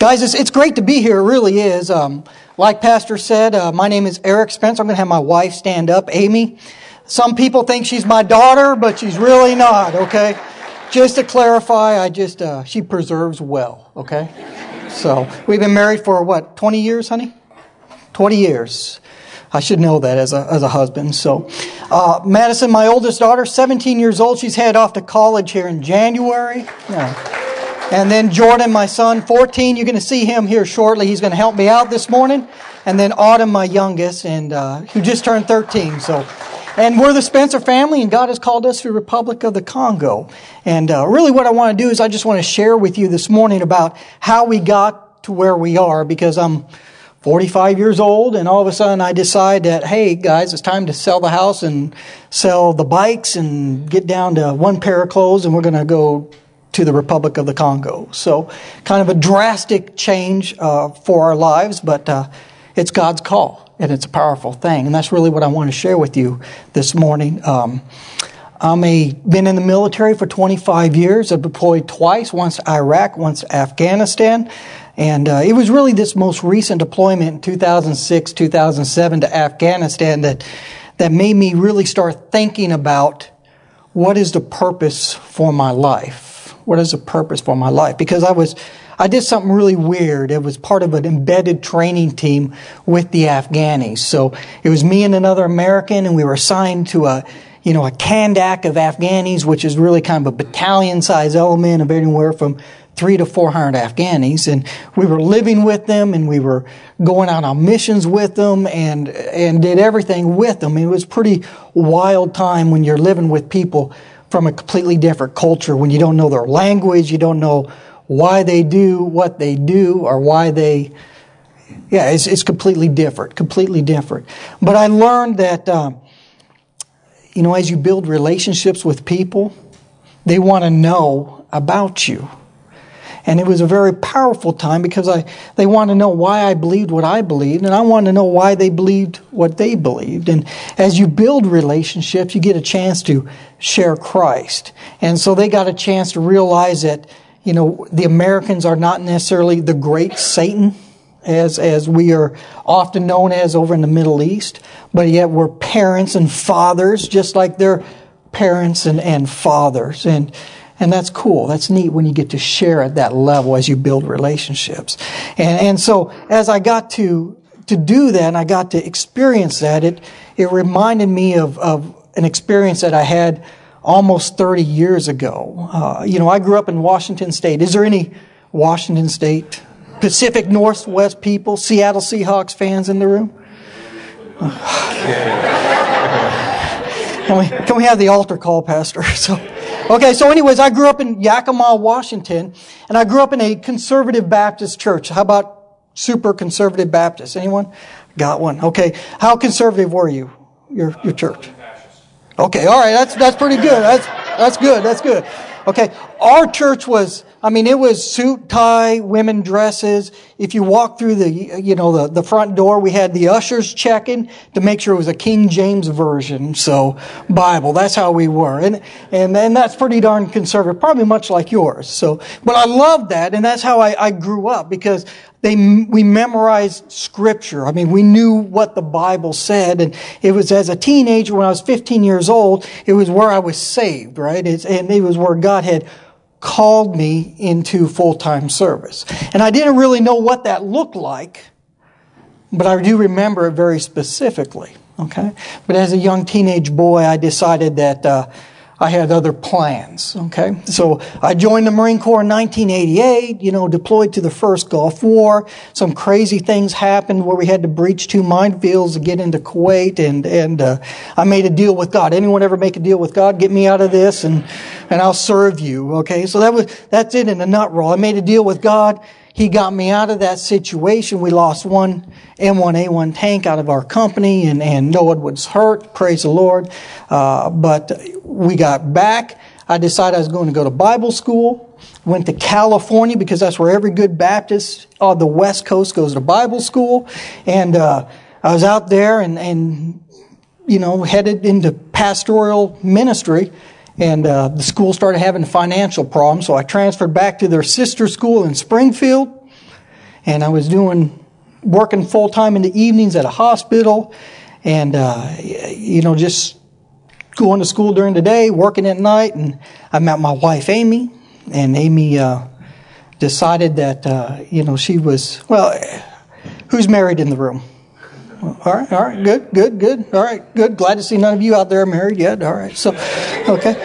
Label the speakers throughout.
Speaker 1: Guys, it's, it's great to be here. It really is. Um, like Pastor said, uh, my name is Eric Spencer. I'm going to have my wife stand up, Amy. Some people think she's my daughter, but she's really not, okay? Just to clarify, I just, uh, she preserves well, okay? So, we've been married for what, 20 years, honey? 20 years. I should know that as a, as a husband. So, uh, Madison, my oldest daughter, 17 years old. She's headed off to college here in January. Yeah. And then Jordan, my son, 14. You're going to see him here shortly. He's going to help me out this morning. And then Autumn, my youngest, and uh, who just turned 13. So, and we're the Spencer family, and God has called us to Republic of the Congo. And uh, really, what I want to do is I just want to share with you this morning about how we got to where we are, because I'm 45 years old, and all of a sudden I decide that, hey, guys, it's time to sell the house and sell the bikes and get down to one pair of clothes, and we're going to go to the Republic of the Congo. So, kind of a drastic change uh, for our lives, but uh, it's God's call, and it's a powerful thing. And that's really what I want to share with you this morning. Um, I'm a been in the military for 25 years. I've deployed twice, once to Iraq, once Afghanistan. And uh, it was really this most recent deployment in 2006, 2007 to Afghanistan that that made me really start thinking about what is the purpose for my life what is the purpose for my life? Because I was, I did something really weird. It was part of an embedded training team with the Afghanis. So it was me and another American, and we were assigned to a, you know, a Kandak of Afghanis, which is really kind of a battalion size element of anywhere from three to 400 Afghanis. And we were living with them and we were going out on missions with them and, and did everything with them. It was pretty wild time when you're living with people from a completely different culture when you don't know their language, you don't know why they do what they do or why they, yeah, it's, it's completely different, completely different. But I learned that, um, you know, as you build relationships with people, they want to know about you. And it was a very powerful time because I, they want to know why I believed what I believed, and I want to know why they believed what they believed. And as you build relationships, you get a chance to share Christ. And so they got a chance to realize that, you know, the Americans are not necessarily the great Satan as, as we are often known as over in the Middle East, but yet we're parents and fathers just like their parents and, and fathers. And, and that's cool. That's neat when you get to share at that level as you build relationships. And, and so as I got to, to do that and I got to experience that, it, it reminded me of, of an experience that I had almost 30 years ago. Uh, you know, I grew up in Washington State. Is there any Washington State, Pacific Northwest people, Seattle Seahawks fans in the room? can, we, can we have the altar call, Pastor? So. Okay, so anyways, I grew up in Yakima, Washington, and I grew up in a conservative Baptist church. How about super conservative Baptist? Anyone? Got one. Okay. How conservative were you? Your your church? Okay, all right, that's that's pretty good. That's that's good. That's good. Okay, our church was, I mean, it was suit, tie, women dresses. If you walk through the, you know, the, the front door, we had the ushers checking to make sure it was a King James version. So, Bible, that's how we were. And, and, and that's pretty darn conservative, probably much like yours. So, but I love that, and that's how I, I grew up because they, we memorized scripture. I mean, we knew what the Bible said. And it was as a teenager when I was 15 years old, it was where I was saved, right? It's, and it was where God had called me into full-time service. And I didn't really know what that looked like, but I do remember it very specifically. Okay? But as a young teenage boy, I decided that, uh, I had other plans. Okay. So I joined the Marine Corps in 1988, you know, deployed to the first Gulf War. Some crazy things happened where we had to breach two minefields to get into Kuwait and, and, uh, I made a deal with God. Anyone ever make a deal with God? Get me out of this and, and I'll serve you. Okay. So that was, that's it in a nut roll. I made a deal with God. He got me out of that situation. We lost one M1A1 tank out of our company, and, and no one was hurt. Praise the Lord. Uh, but we got back. I decided I was going to go to Bible school. Went to California because that's where every good Baptist on the West Coast goes to Bible school. And uh, I was out there and, and, you know, headed into pastoral ministry. And uh, the school started having financial problems, so I transferred back to their sister school in Springfield. and I was doing working full time in the evenings at a hospital, and uh, you know just going to school during the day, working at night, and I met my wife Amy, and Amy uh, decided that uh, you know she was well. Who's married in the room? All right, all right, good, good, good. All right, good. Glad to see none of you out there married yet. All right, so, okay.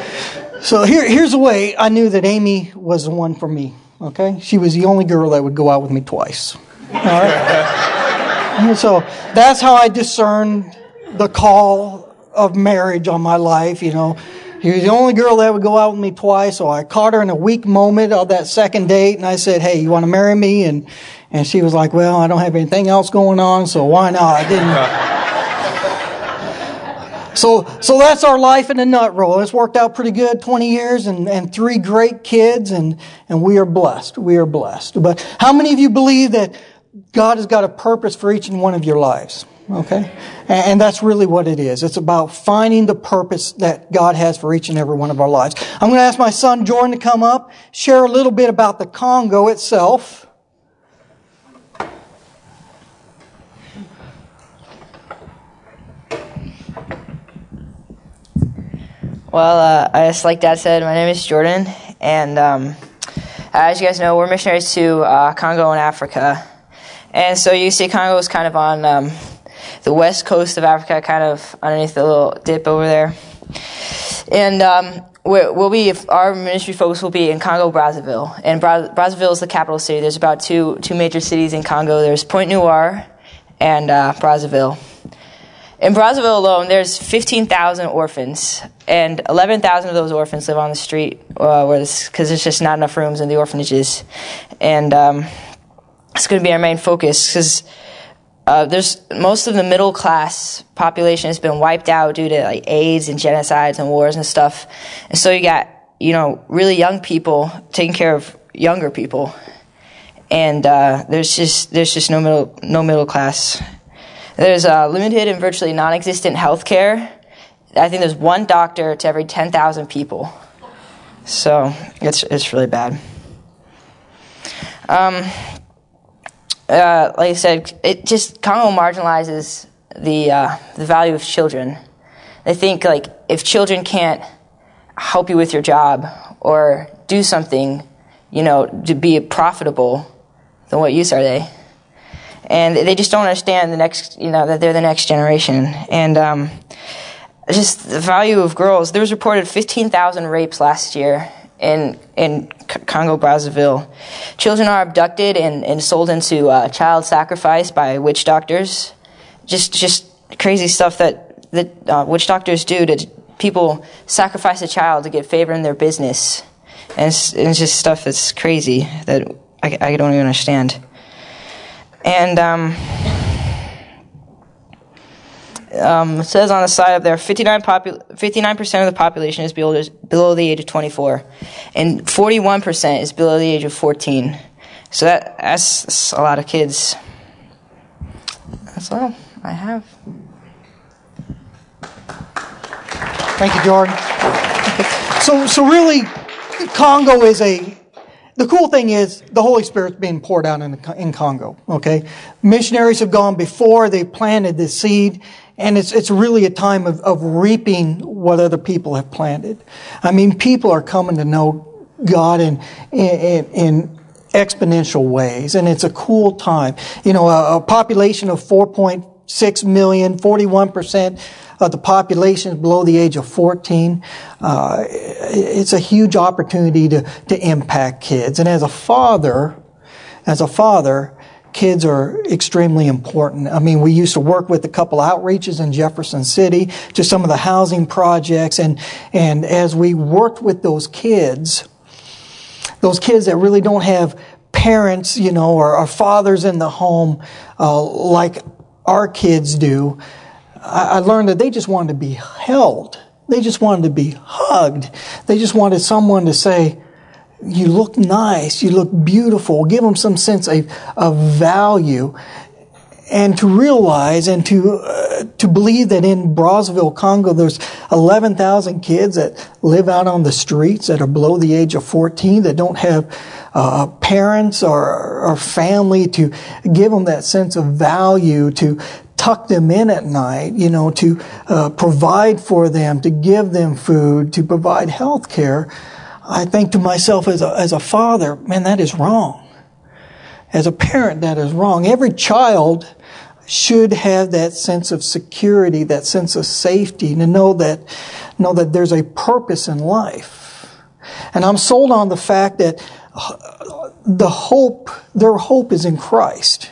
Speaker 1: So here, here's the way I knew that Amy was the one for me. Okay, she was the only girl that would go out with me twice. All right. so that's how I discerned the call of marriage on my life. You know, she was the only girl that would go out with me twice. So I caught her in a weak moment of that second date, and I said, "Hey, you want to marry me?" And and she was like, Well, I don't have anything else going on, so why not? I didn't. so, so that's our life in a nut roll. It's worked out pretty good 20 years and, and three great kids, and, and we are blessed. We are blessed. But how many of you believe that God has got a purpose for each and one of your lives? Okay? And, and that's really what it is. It's about finding the purpose that God has for each and every one of our lives. I'm going to ask my son Jordan to come up, share a little bit about the Congo itself.
Speaker 2: Well, uh, as like Dad said, my name is Jordan, and um, as you guys know, we're missionaries to uh, Congo and Africa. And so you see, Congo is kind of on um, the west coast of Africa, kind of underneath the little dip over there. And um, we'll be our ministry focus will be in Congo Brazzaville, and Bra- Brazzaville is the capital city. There's about two two major cities in Congo. There's Pointe Noire and uh, Brazzaville. In Brazzaville alone, there's 15,000 orphans, and 11,000 of those orphans live on the street because uh, there's just not enough rooms in the orphanages. And um, it's going to be our main focus because uh, there's most of the middle class population has been wiped out due to like AIDS and genocides and wars and stuff. And so you got you know really young people taking care of younger people, and uh, there's just there's just no middle no middle class there's uh, limited and virtually non existent health care. I think there's one doctor to every 10,000 people. So it's, it's really bad. Um, uh, like I said, it just Congo marginalizes the uh, the value of children. They think like if children can't help you with your job or do something, you know, to be profitable, then what use are they? And they just don't understand the next, you know, that they're the next generation. And um, just the value of girls. There was reported 15,000 rapes last year in in Congo Brazzaville. Children are abducted and, and sold into uh, child sacrifice by witch doctors. Just just crazy stuff that that uh, witch doctors do to people sacrifice a child to get favor in their business, and it's, it's just stuff that's crazy that I, I don't even understand. And um, um, it says on the side up there 59 popu- 59% of the population is below, below the age of 24, and 41% is below the age of 14. So that, that's, that's a lot of kids. That's all I have.
Speaker 1: Thank you, Jordan. So, so really, Congo is a the cool thing is the Holy Spirit's being poured out in, in Congo. Okay, missionaries have gone before; they planted the seed, and it's it's really a time of, of reaping what other people have planted. I mean, people are coming to know God in in, in exponential ways, and it's a cool time. You know, a, a population of four point six million, 41 percent of the population is below the age of 14. Uh, it's a huge opportunity to, to impact kids. And as a father, as a father, kids are extremely important. I mean, we used to work with a couple outreaches in Jefferson City to some of the housing projects. And, and as we worked with those kids, those kids that really don't have parents, you know, or, or fathers in the home, uh, like our kids do, I learned that they just wanted to be held. They just wanted to be hugged. They just wanted someone to say, you look nice. You look beautiful. Give them some sense of, of value. And to realize and to uh, to believe that in Brazzaville, Congo, there's 11,000 kids that live out on the streets that are below the age of 14 that don't have uh, parents or, or family to give them that sense of value to tuck them in at night, you know, to uh, provide for them, to give them food, to provide health care. I think to myself as a, as a father, man, that is wrong. As a parent, that is wrong. Every child should have that sense of security, that sense of safety, to know that, know that there's a purpose in life. And I'm sold on the fact that uh, the hope, their hope is in Christ.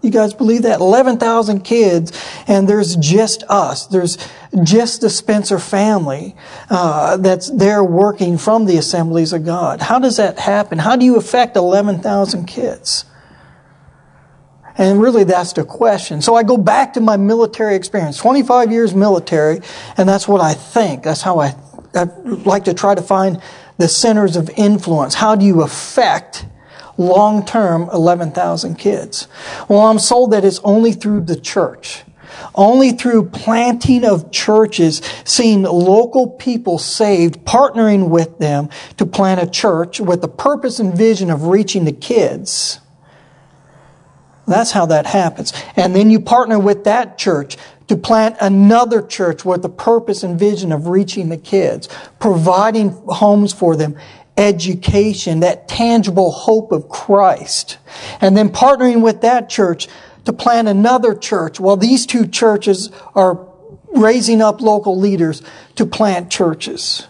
Speaker 1: You guys believe that? 11,000 kids, and there's just us. There's just the Spencer family uh, that's there working from the assemblies of God. How does that happen? How do you affect 11,000 kids? And really, that's the question. So I go back to my military experience 25 years military, and that's what I think. That's how I, I like to try to find the centers of influence. How do you affect long term 11,000 kids? Well, I'm sold that it's only through the church. Only through planting of churches, seeing local people saved, partnering with them to plant a church with the purpose and vision of reaching the kids that's how that happens. And then you partner with that church to plant another church with the purpose and vision of reaching the kids, providing homes for them, education, that tangible hope of Christ. And then partnering with that church to plant another church while these two churches are raising up local leaders to plant churches.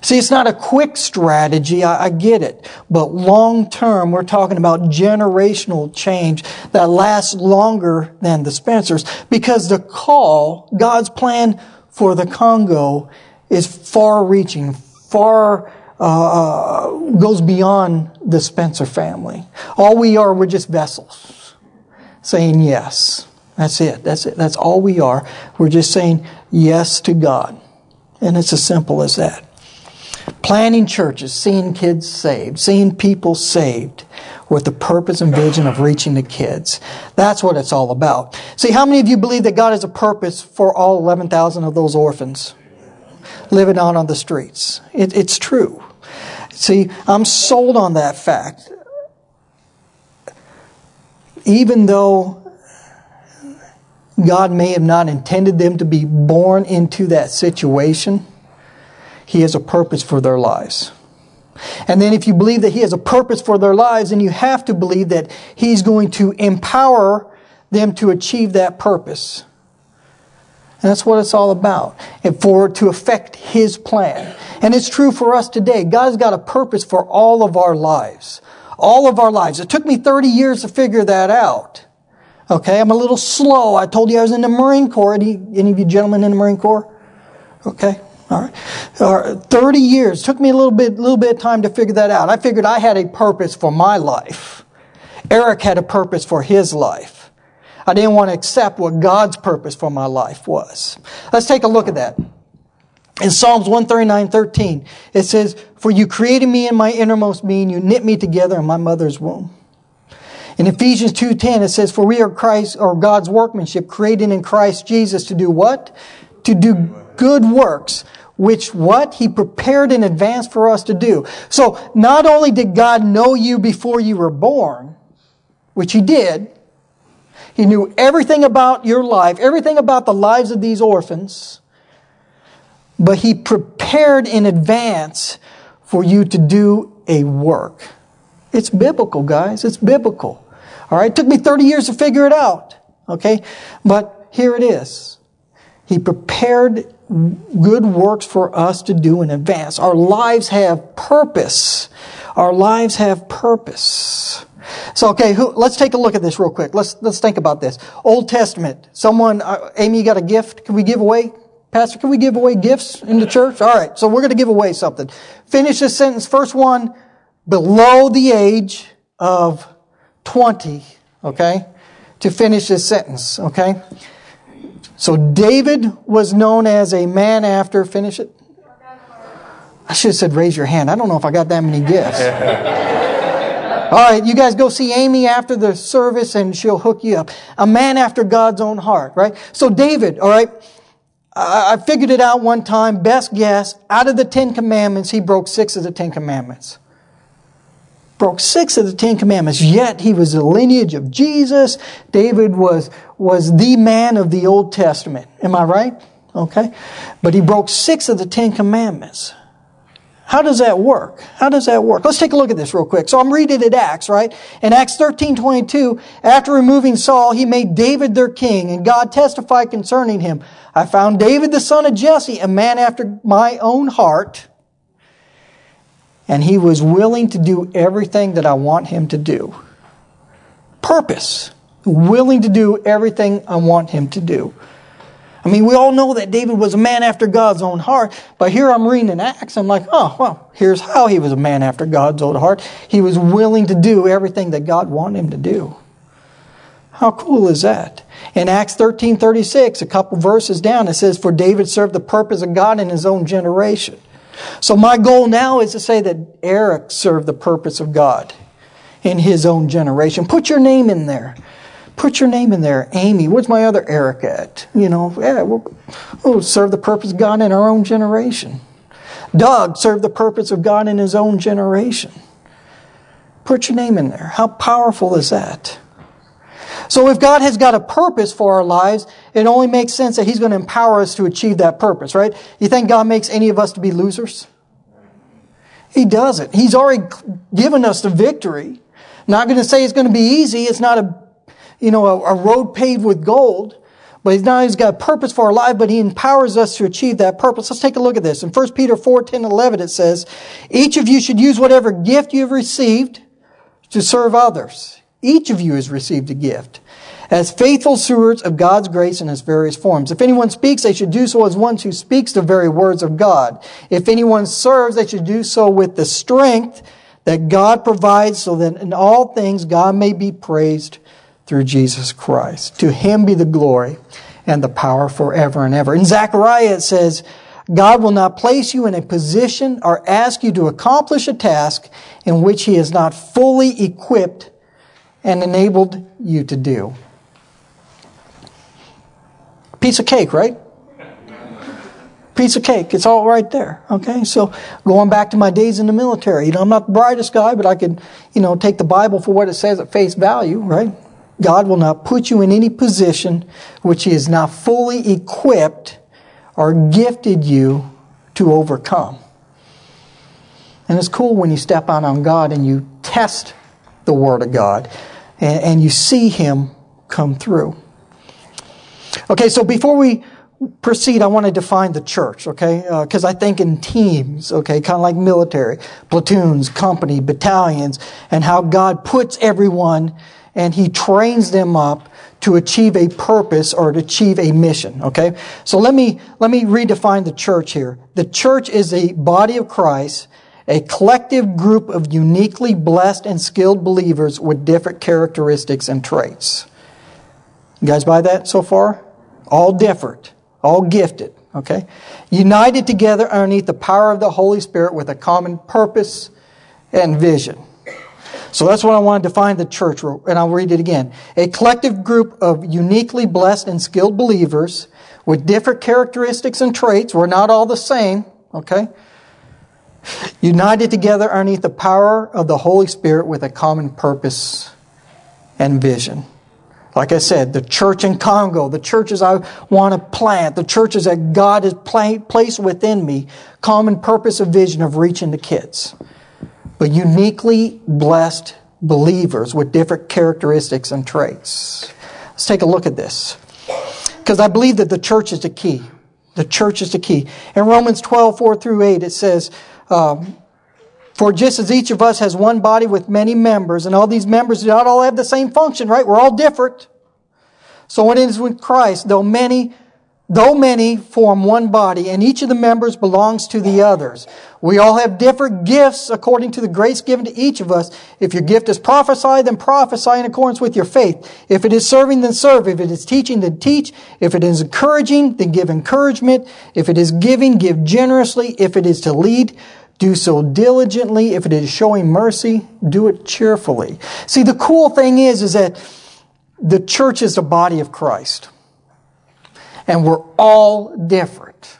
Speaker 1: See, it's not a quick strategy, I, I, get it. But long term, we're talking about generational change that lasts longer than the Spencers because the call, God's plan for the Congo is far reaching, far uh, uh, goes beyond the Spencer family. All we are, we're just vessels saying yes. That's it. That's it. That's all we are. We're just saying yes to God. And it's as simple as that planting churches, seeing kids saved, seeing people saved with the purpose and vision of reaching the kids. That's what it's all about. See, how many of you believe that God has a purpose for all 11,000 of those orphans living out on the streets? It, it's true. See, I'm sold on that fact. Even though God may have not intended them to be born into that situation, he has a purpose for their lives. And then if you believe that He has a purpose for their lives, then you have to believe that He's going to empower them to achieve that purpose. And that's what it's all about. And for to affect His plan. And it's true for us today. God's got a purpose for all of our lives. All of our lives. It took me 30 years to figure that out. Okay, I'm a little slow. I told you I was in the Marine Corps. Any, any of you gentlemen in the Marine Corps? Okay. All right. 30 years. Took me a little bit, little bit of time to figure that out. I figured I had a purpose for my life. Eric had a purpose for his life. I didn't want to accept what God's purpose for my life was. Let's take a look at that. In Psalms 139, 13, it says, For you created me in my innermost being, you knit me together in my mother's womb. In Ephesians 2.10, it says, For we are Christ, or God's workmanship, created in Christ Jesus to do what? To do good works, which what? He prepared in advance for us to do. So not only did God know you before you were born, which He did, He knew everything about your life, everything about the lives of these orphans, but He prepared in advance for you to do a work. It's biblical, guys. It's biblical. All right. It took me 30 years to figure it out. Okay. But here it is. He prepared good works for us to do in advance. Our lives have purpose. Our lives have purpose. So, okay, who, let's take a look at this real quick. Let's, let's think about this. Old Testament. Someone, uh, Amy, you got a gift? Can we give away? Pastor, can we give away gifts in the church? All right, so we're going to give away something. Finish this sentence. First one, below the age of 20, okay? To finish this sentence, okay? So David was known as a man after, finish it. I should have said raise your hand. I don't know if I got that many gifts. All right, you guys go see Amy after the service and she'll hook you up. A man after God's own heart, right? So David, all right, I figured it out one time, best guess, out of the Ten Commandments, he broke six of the Ten Commandments. Broke six of the Ten Commandments, yet he was the lineage of Jesus. David was, was the man of the Old Testament. Am I right? Okay. But he broke six of the Ten Commandments. How does that work? How does that work? Let's take a look at this real quick. So I'm reading it Acts, right? In Acts 13, 22, after removing Saul, he made David their king, and God testified concerning him. I found David the son of Jesse, a man after my own heart, and he was willing to do everything that I want him to do. Purpose. Willing to do everything I want him to do. I mean, we all know that David was a man after God's own heart, but here I'm reading in Acts, I'm like, oh, well, here's how he was a man after God's own heart. He was willing to do everything that God wanted him to do. How cool is that? In Acts 13 36, a couple verses down, it says, For David served the purpose of God in his own generation. So my goal now is to say that Eric served the purpose of God in his own generation. Put your name in there. Put your name in there. Amy, where's my other Eric at? You know, yeah, we'll, we'll serve the purpose of God in our own generation. Doug served the purpose of God in his own generation. Put your name in there. How powerful is that? So if God has got a purpose for our lives, it only makes sense that He's going to empower us to achieve that purpose, right? You think God makes any of us to be losers? He doesn't. He's already given us the victory. Not going to say it's going to be easy. It's not a you know, a, a road paved with gold. But he's not, he's got a purpose for our life, but he empowers us to achieve that purpose. Let's take a look at this. In 1 Peter 4, 10, 11, it says, each of you should use whatever gift you have received to serve others. Each of you has received a gift as faithful stewards of God's grace in its various forms. If anyone speaks, they should do so as one who speaks the very words of God. If anyone serves, they should do so with the strength that God provides so that in all things God may be praised through Jesus Christ. To him be the glory and the power forever and ever. In Zechariah it says, God will not place you in a position or ask you to accomplish a task in which he has not fully equipped and enabled you to do. Piece of cake, right? Piece of cake. It's all right there. Okay. So going back to my days in the military, you know, I'm not the brightest guy, but I could, you know, take the Bible for what it says at face value, right? God will not put you in any position which He has not fully equipped or gifted you to overcome. And it's cool when you step out on God and you test the Word of God and, and you see Him come through. Okay, so before we proceed, I want to define the church, okay? Because uh, I think in teams, okay, kind of like military, platoons, company, battalions, and how God puts everyone and he trains them up to achieve a purpose or to achieve a mission. Okay? So let me, let me redefine the church here. The church is a body of Christ, a collective group of uniquely blessed and skilled believers with different characteristics and traits. You guys buy that so far? All different, all gifted. Okay? United together underneath the power of the Holy Spirit with a common purpose and vision. So that's what I want to define the church, and I'll read it again. A collective group of uniquely blessed and skilled believers with different characteristics and traits. We're not all the same, okay? United together underneath the power of the Holy Spirit with a common purpose and vision. Like I said, the church in Congo, the churches I want to plant, the churches that God has placed within me, common purpose and vision of reaching the kids but uniquely blessed believers with different characteristics and traits. Let's take a look at this. Because I believe that the church is the key. The church is the key. In Romans 12, 4 through 8, it says, um, For just as each of us has one body with many members, and all these members do not all have the same function, right? We're all different. So it is with Christ, though many Though many form one body, and each of the members belongs to the others. We all have different gifts according to the grace given to each of us. If your gift is prophesy, then prophesy in accordance with your faith. If it is serving, then serve. If it is teaching, then teach. If it is encouraging, then give encouragement. If it is giving, give generously. If it is to lead, do so diligently. If it is showing mercy, do it cheerfully. See, the cool thing is, is that the church is the body of Christ. And we're all different.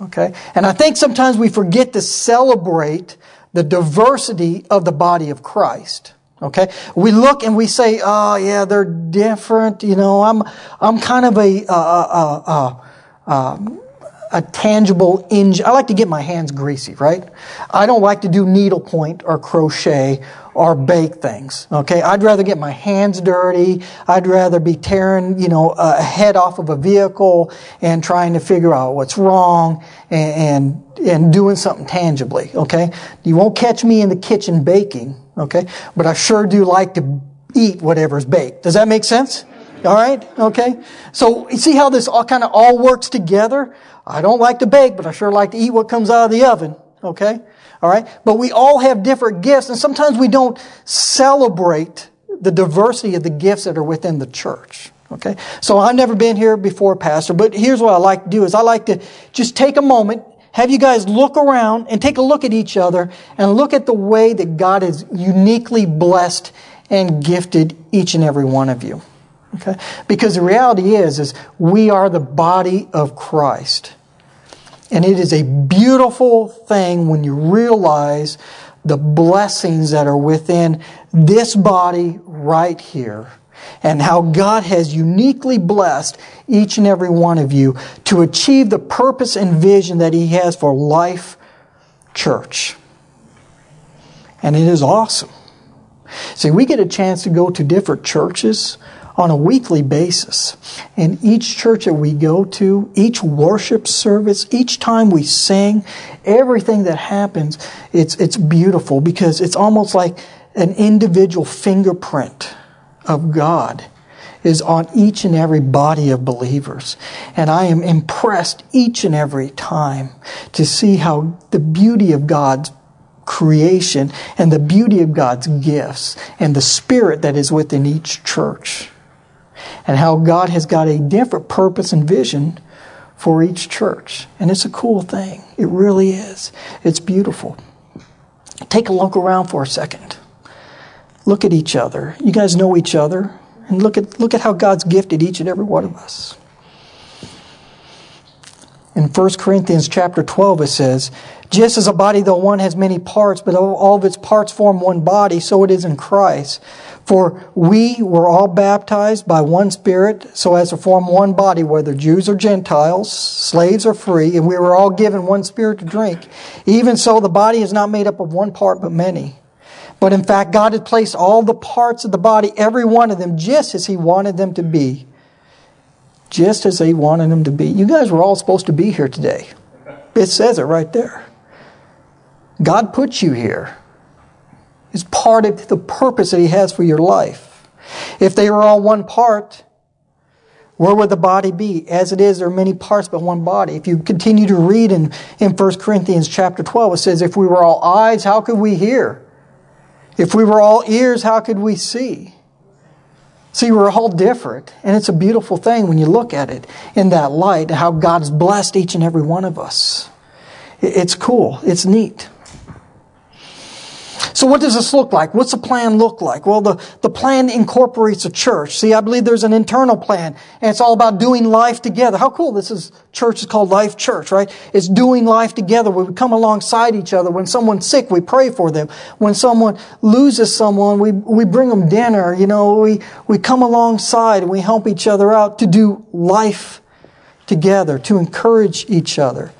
Speaker 1: Okay? And I think sometimes we forget to celebrate the diversity of the body of Christ. Okay? We look and we say, oh yeah, they're different. You know, I'm, I'm kind of a, uh, uh, uh, a tangible. I like to get my hands greasy, right? I don't like to do needlepoint or crochet or bake things. Okay, I'd rather get my hands dirty. I'd rather be tearing, you know, a head off of a vehicle and trying to figure out what's wrong and and, and doing something tangibly. Okay, you won't catch me in the kitchen baking. Okay, but I sure do like to eat whatever's baked. Does that make sense? All right? Okay? So you see how this all kind of all works together? I don't like to bake, but I sure like to eat what comes out of the oven. Okay? All right? But we all have different gifts, and sometimes we don't celebrate the diversity of the gifts that are within the church. Okay? So I've never been here before, Pastor, but here's what I like to do is I like to just take a moment, have you guys look around and take a look at each other and look at the way that God has uniquely blessed and gifted each and every one of you. Okay? Because the reality is, is we are the body of Christ. And it is a beautiful thing when you realize the blessings that are within this body right here and how God has uniquely blessed each and every one of you to achieve the purpose and vision that He has for Life Church. And it is awesome. See, we get a chance to go to different churches on a weekly basis. And each church that we go to, each worship service, each time we sing, everything that happens, it's, it's beautiful because it's almost like an individual fingerprint of God is on each and every body of believers. And I am impressed each and every time to see how the beauty of God's creation and the beauty of God's gifts and the spirit that is within each church and how God has got a different purpose and vision for each church. And it's a cool thing. It really is. It's beautiful. Take a look around for a second. Look at each other. You guys know each other. And look at, look at how God's gifted each and every one of us. In 1 Corinthians chapter 12, it says, Just as a body, though one has many parts, but all of its parts form one body, so it is in Christ. For we were all baptized by one Spirit so as to form one body, whether Jews or Gentiles, slaves or free, and we were all given one Spirit to drink. Even so, the body is not made up of one part, but many. But in fact, God had placed all the parts of the body, every one of them, just as He wanted them to be. Just as He wanted them to be. You guys were all supposed to be here today. It says it right there. God put you here is part of the purpose that He has for your life. If they were all one part, where would the body be? As it is, there are many parts but one body. If you continue to read in, in 1 Corinthians chapter 12, it says, If we were all eyes, how could we hear? If we were all ears, how could we see? See, we're all different. And it's a beautiful thing when you look at it in that light, how God's blessed each and every one of us. It's cool. It's neat. So what does this look like? What's the plan look like? Well, the, the plan incorporates a church. See, I believe there's an internal plan, and it's all about doing life together. How cool this is. Church is called Life Church, right? It's doing life together. We come alongside each other. When someone's sick, we pray for them. When someone loses someone, we, we bring them dinner. You know, we, we come alongside and we help each other out to do life together, to encourage each other.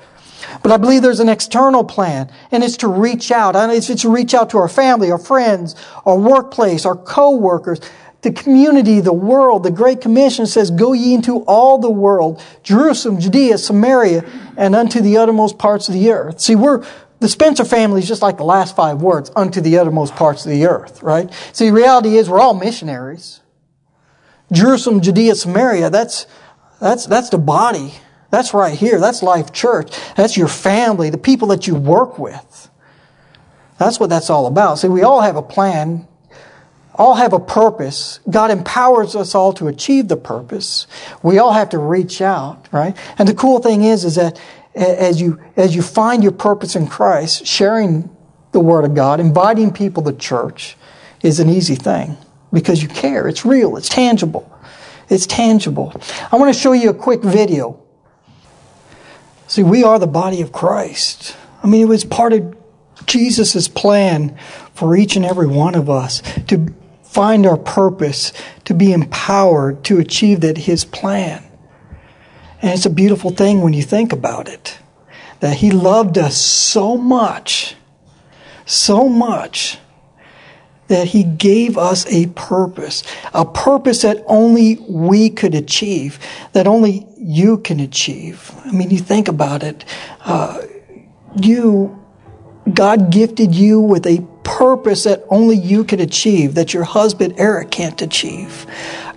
Speaker 1: But I believe there's an external plan, and it's to reach out. It's to reach out to our family, our friends, our workplace, our co-workers, the community, the world. The Great Commission says, Go ye into all the world, Jerusalem, Judea, Samaria, and unto the uttermost parts of the earth. See, we're, the Spencer family is just like the last five words, unto the uttermost parts of the earth, right? See, the reality is we're all missionaries. Jerusalem, Judea, Samaria, that's, that's, that's the body. That's right here. That's Life Church. That's your family, the people that you work with. That's what that's all about. See, we all have a plan, all have a purpose. God empowers us all to achieve the purpose. We all have to reach out, right? And the cool thing is, is that as you, as you find your purpose in Christ, sharing the Word of God, inviting people to church is an easy thing because you care. It's real. It's tangible. It's tangible. I want to show you a quick video. See, we are the body of Christ. I mean, it was part of Jesus' plan for each and every one of us to find our purpose, to be empowered to achieve that His plan. And it's a beautiful thing when you think about it. That He loved us so much, so much, that He gave us a purpose, a purpose that only we could achieve, that only you can achieve. I mean, you think about it. Uh, you, God gifted you with a purpose that only you could achieve, that your husband Eric can't achieve.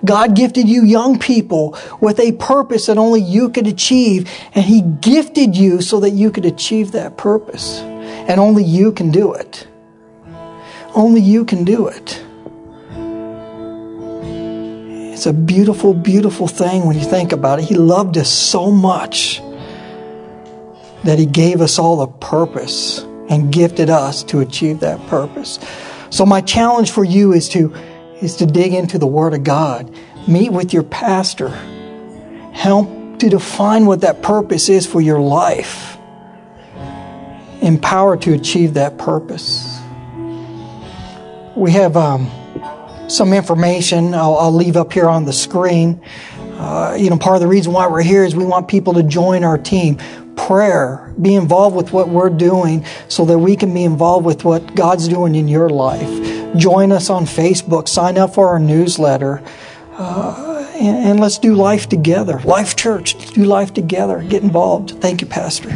Speaker 1: God gifted you young people with a purpose that only you could achieve, and He gifted you so that you could achieve that purpose. And only you can do it. Only you can do it. It's a beautiful, beautiful thing when you think about it. He loved us so much that He gave us all a purpose and gifted us to achieve that purpose. So my challenge for you is to is to dig into the Word of God. Meet with your pastor. Help to define what that purpose is for your life. Empowered to achieve that purpose. We have um, some information I'll, I'll, leave up here on the screen. Uh, you know, part of the reason why we're here is we want people to join our team prayer. Be involved with what we're doing so that we can be involved with what God's doing in your life. Join us on Facebook. Sign up for our newsletter. Uh, and, and let's do life together. Life Church, do life together. Get involved. Thank you, Pastor.